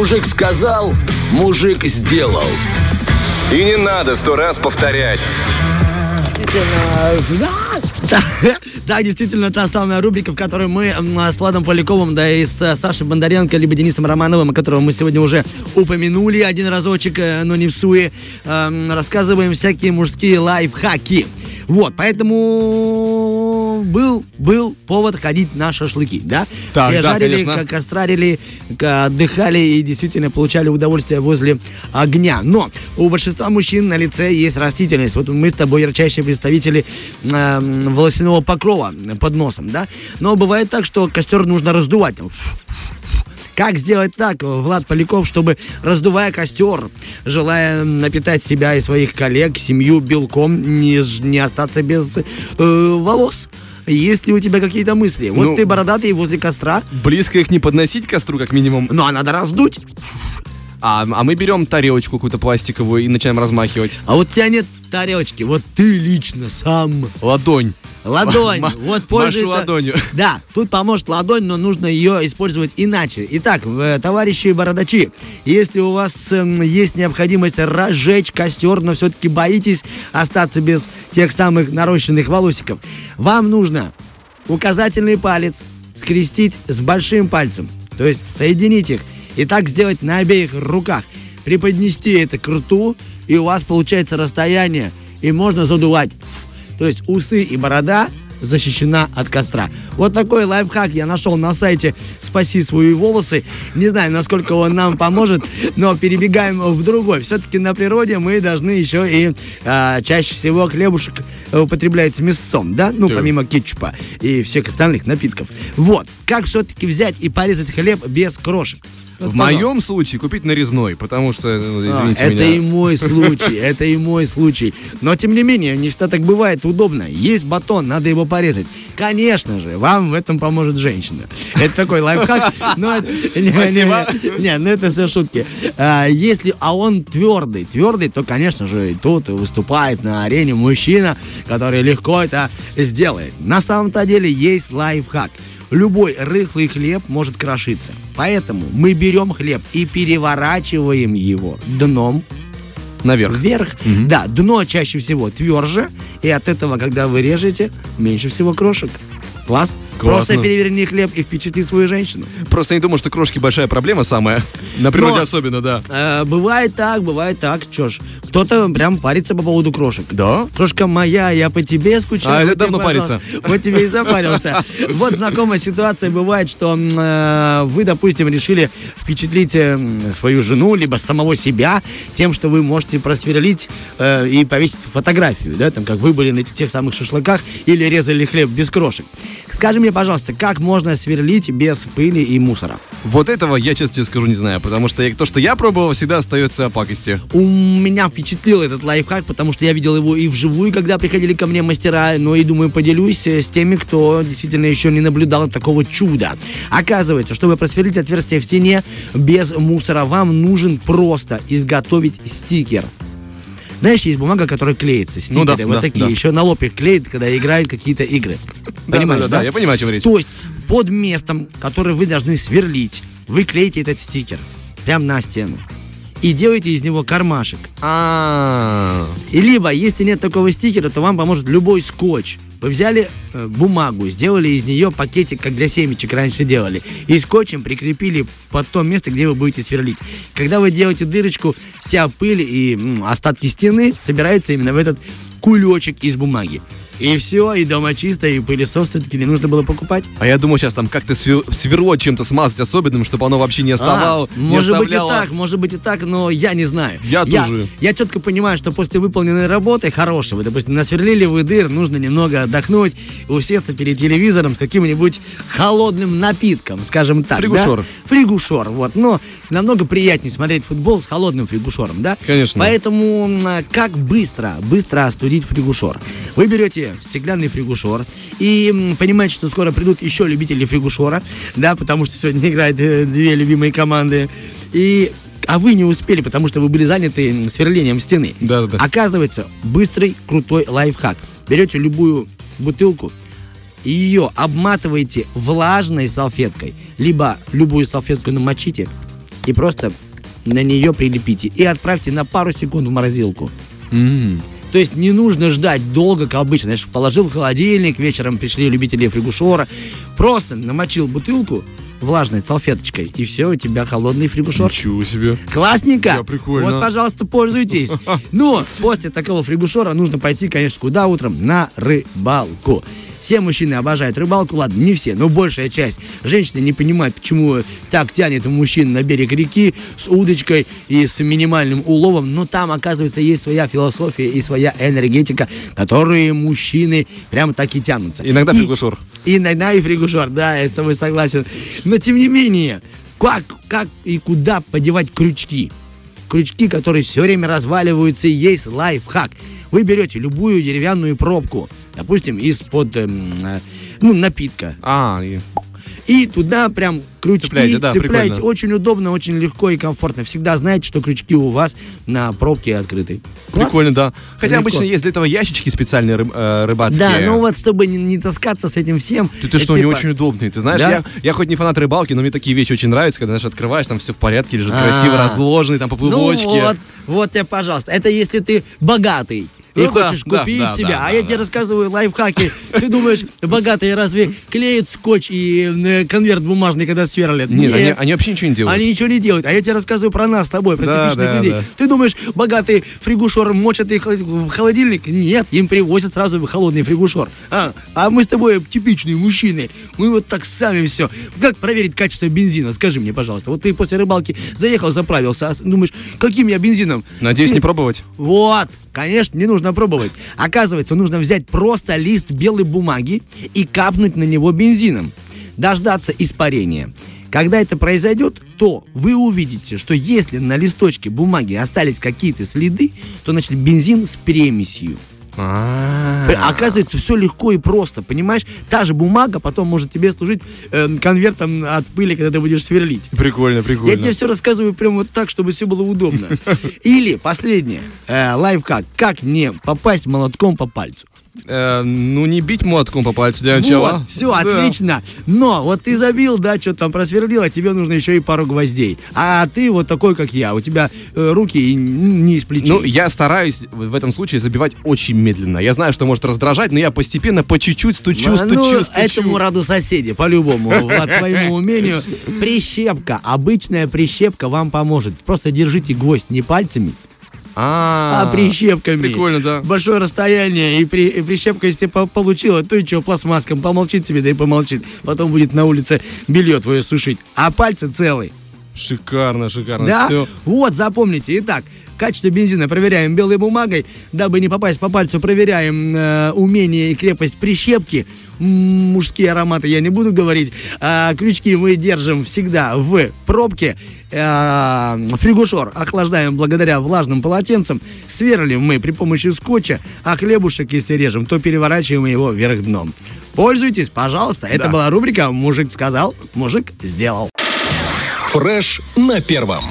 Мужик сказал, мужик сделал. И не надо сто раз повторять. Да, да, действительно, та самая рубрика, в которой мы с Владом Поляковым, да и с э, Сашей Бондаренко, либо Денисом Романовым, которого мы сегодня уже упомянули один разочек, э, но не в суе, эм, рассказываем всякие мужские лайфхаки. Вот, поэтому был, был повод ходить на шашлыки, да? Так, Все да, жарили, конечно. как кострарили, отдыхали и действительно получали удовольствие возле огня. Но у большинства мужчин на лице есть растительность. Вот мы с тобой ярчайшие представители э, волосяного покрова под носом, да? Но бывает так, что костер нужно раздувать. Как сделать так, Влад Поляков, чтобы, раздувая костер, желая напитать себя и своих коллег, семью белком, не, не остаться без э, волос? Есть ли у тебя какие-то мысли? Вот Ну, ты бородатый возле костра, Близко их не подносить к костру, как минимум. ну а надо раздуть. А, а мы берем тарелочку какую-то пластиковую и начинаем размахивать. А вот у тебя нет тарелочки, вот ты лично сам. Ладонь. Ладонь, вот машу пользуется... ладонью. Да, тут поможет ладонь, но нужно ее использовать иначе. Итак, э, товарищи бородачи, если у вас эм, есть необходимость разжечь костер, но все-таки боитесь остаться без тех самых нарощенных волосиков, вам нужно указательный палец скрестить с большим пальцем, то есть соединить их, и так сделать на обеих руках. Преподнести это к рту, и у вас получается расстояние, и можно задувать. То есть усы и борода защищена от костра. Вот такой лайфхак я нашел на сайте «Спаси свои волосы». Не знаю, насколько он нам поможет, но перебегаем в другой. Все-таки на природе мы должны еще и а, чаще всего хлебушек употреблять с мясцом, да? Ну, Да. помимо кетчупа и всех остальных напитков. Вот. Как все-таки взять и порезать хлеб без крошек? Вот, В моем случае купить нарезной, потому что, ну, а, извините это меня. и мой случай, это и мой случай. Но тем не менее, не всегда так бывает удобно. Есть батон, надо его порезать. Конечно же, вам в этом поможет женщина. Это такой лайфхак. но это- не, не, Спасибо. не, не, ну это все шутки. А, Если, а он твердый, твердый, то, конечно же, и тут выступает на арене мужчина, который легко это сделает. На самом-то деле есть лайфхак. Любой рыхлый хлеб может крошиться. Поэтому мы берем хлеб и переворачиваем его дном Наверх. вверх. Да, дно чаще всего тверже, и от этого, когда вы режете, меньше всего крошек. Класс. Классно. Просто переверни хлеб и впечатли свою женщину. Просто не думаю, что крошки большая проблема самая. На природе Но- особенно, да. Э, бывает так, бывает так. Чё ж, кто-то прям парится по поводу крошек. Да? Крошка моя, я по тебе скучаю. А, это вот тебе, давно пожалуйста. Вот тебе и запарился. Вот знакомая ситуация бывает, что э, вы, допустим, решили впечатлить э, свою жену, либо самого себя тем, что вы можете просверлить э, и повесить фотографию, да, там, как вы были на тех самых шашлыках или резали хлеб без крошек. Скажи мне, пожалуйста, как можно сверлить без пыли и мусора? Вот этого я, честно тебе скажу, не знаю, потому что я- то, что я пробовал, всегда остается пакости. У меня впечатлил этот лайфхак, потому что я видел его и вживую, когда приходили ко мне мастера, но и думаю, поделюсь э, с теми, кто действительно еще не наблюдал такого чуда. Оказывается, чтобы просверлить отверстие в стене без мусора, вам нужен просто изготовить стикер. Знаешь, есть бумага, которая клеится, стикеры, Ну да, вот да, такие. да. Еще на лоб их клеят, когда играют какие-то игры. Понимаешь, да, да, да, я понимаю, о чем речь. То есть под местом, которое вы должны сверлить, вы клеите этот стикер прямо на стену и делаете из него кармашек. А, И либо, если нет такого стикера, то вам поможет любой скотч. Вы взяли э, бумагу, сделали из нее пакетик, как для семечек раньше делали, и скотчем прикрепили под то место, где вы будете сверлить. Когда вы делаете дырочку, вся пыль и м, остатки стены собираются именно в этот кулечек из бумаги. И все, и дома чисто, и пылесос все-таки не нужно было покупать. а я думаю, сейчас там как-то свер- сверло чем-то смазать особенным, чтобы оно вообще не оставало, А, не может быть и оставляло. так, может быть и так, но я не знаю. Я тоже. Я четко понимаю, что после выполненной работы хорошей, вы, допустим, насверлили вы дыр, нужно немного отдохнуть, усесться перед телевизором с каким-нибудь холодным напитком, скажем так. Фригушор. да? Фригушор, вот. Но намного приятнее смотреть футбол с холодным фригушором, да? Конечно. Поэтому а, как быстро, быстро остудить фригушор? Вы берете стеклянный фригушор и понимаете, что скоро придут еще любители фригушора, да, потому что сегодня играют э, две любимые команды. И а вы не успели, потому что вы были заняты сверлением стены. Да-да-да. Оказывается, быстрый, крутой лайфхак. Берете любую бутылку, ее обматываете влажной салфеткой, либо любую салфетку намочите, и просто на нее прилепите. И отправьте на пару секунд в морозилку. М. То есть не нужно ждать долго, как обычно. Знаешь, положил в холодильник, вечером пришли любители фригушора. Просто намочил бутылку влажной салфеточкой, и все, у тебя холодный фригушор. Ничего себе. Классненько. Да, прикольно. Вот, пожалуйста, пользуйтесь. Но после такого фригушора нужно пойти, конечно, куда утром? На рыбалку. Все мужчины обожают рыбалку, ладно, не все, но большая часть. Женщины не понимают, почему так тянет мужчин на берег реки с удочкой и с минимальным уловом, но там, оказывается, есть своя философия и своя энергетика, которые мужчины прямо так и тянутся. Иногда И- фригушор. и иногда и фригушор, да, я с тобой согласен. Но тем не менее, как, как и куда подевать крючки? Крючки, которые все время разваливаются, и есть лайфхак. Вы берете любую деревянную пробку, допустим, из-под эм, э, ну, напитка, А, и- и туда прям крючки Цепляете, да, цепляете. прикольно. Очень удобно, очень легко и комфортно. Всегда знаете, что крючки у вас на пробке открыты. Классно? прикольно, да. Хотя Легко. обычно есть для этого ящички специальные рыб- э, рыбацкие. Да, ну вот чтобы не, не таскаться с этим всем. Ты, ты э, что, типа, очень удобные. Ты знаешь, Да? я, я хоть не фанат рыбалки, но мне такие вещи очень нравятся, когда, знаешь, открываешь, там все в порядке, лежит А. красиво разложенный, там поплывочки. Ну вот, вот тебе, пожалуйста. Это если ты богатый. И Ну да, хочешь купить да, себе, да, а да, я да. тебе рассказываю лайфхаки. Ты думаешь, богатые разве клеят скотч и э, конверт бумажный, когда сверлят? Нет, они, они вообще ничего не делают. Они ничего не делают. А я тебе рассказываю про нас с тобой, про Да, типичных да, людей. да. Ты думаешь, богатые фригушоры мочат их в холодильник? Нет, им привозят сразу холодный фригушор. А, а мы с тобой типичные мужчины. Мы вот так сами все. Как проверить качество бензина? Скажи мне, пожалуйста. Вот ты после рыбалки заехал, заправился, а думаешь, каким я бензином? Надеюсь, Ты- не пробовать. вот, конечно, не нужно пробовать. Оказывается, нужно взять просто лист белой бумаги и капнуть на него бензином. Дождаться испарения. Когда это произойдет, то вы увидите, что если на листочке бумаги остались какие-то следы, то значит бензин с перемесью. А. П- Оказывается, все легко и просто, понимаешь? Та же бумага потом может тебе служить э, конвертом от пыли, когда ты будешь сверлить. Прикольно, прикольно. Я тебе все рассказываю прямо вот так, чтобы все было удобно. Или последнее, э, лайфхак, как не попасть молотком по пальцу. Э, ну, не бить молотком по пальцу для начала. Вот, все, Да. отлично. Но вот ты забил, да, что там просверлил, а тебе нужно еще и пару гвоздей. А ты вот такой, как я, у тебя э, руки не из плечей. Ну, я стараюсь в этом случае забивать очень медленно. Я знаю, что может раздражать, но я постепенно, по чуть-чуть стучу, А, стучу, ну, стучу. этому раду соседи, по-любому, по твоему умению. Прищепка, обычная прищепка вам поможет. Просто держите гвоздь не пальцами, А, а прищепками. Прикольно, да. Большое расстояние, и, при, и прищепка, если по- получила, то и что, пластмаском, помолчит тебе, да и помолчит. Потом будет на улице белье твое сушить. А пальцы целые. Шикарно, шикарно. Да? Все. Вот, запомните. Итак, качество бензина проверяем белой бумагой. Дабы не попасть по пальцу, проверяем э, умение и крепость прищепки. Мужские ароматы я не буду говорить. А, крючки мы держим всегда в пробке. А, фригушор охлаждаем благодаря влажным полотенцам. Сверлим мы при помощи скотча, а хлебушек, если режем, то переворачиваем его вверх дном. Пользуйтесь, пожалуйста. Это была рубрика «Мужик сказал, мужик сделал». Фреш на первом.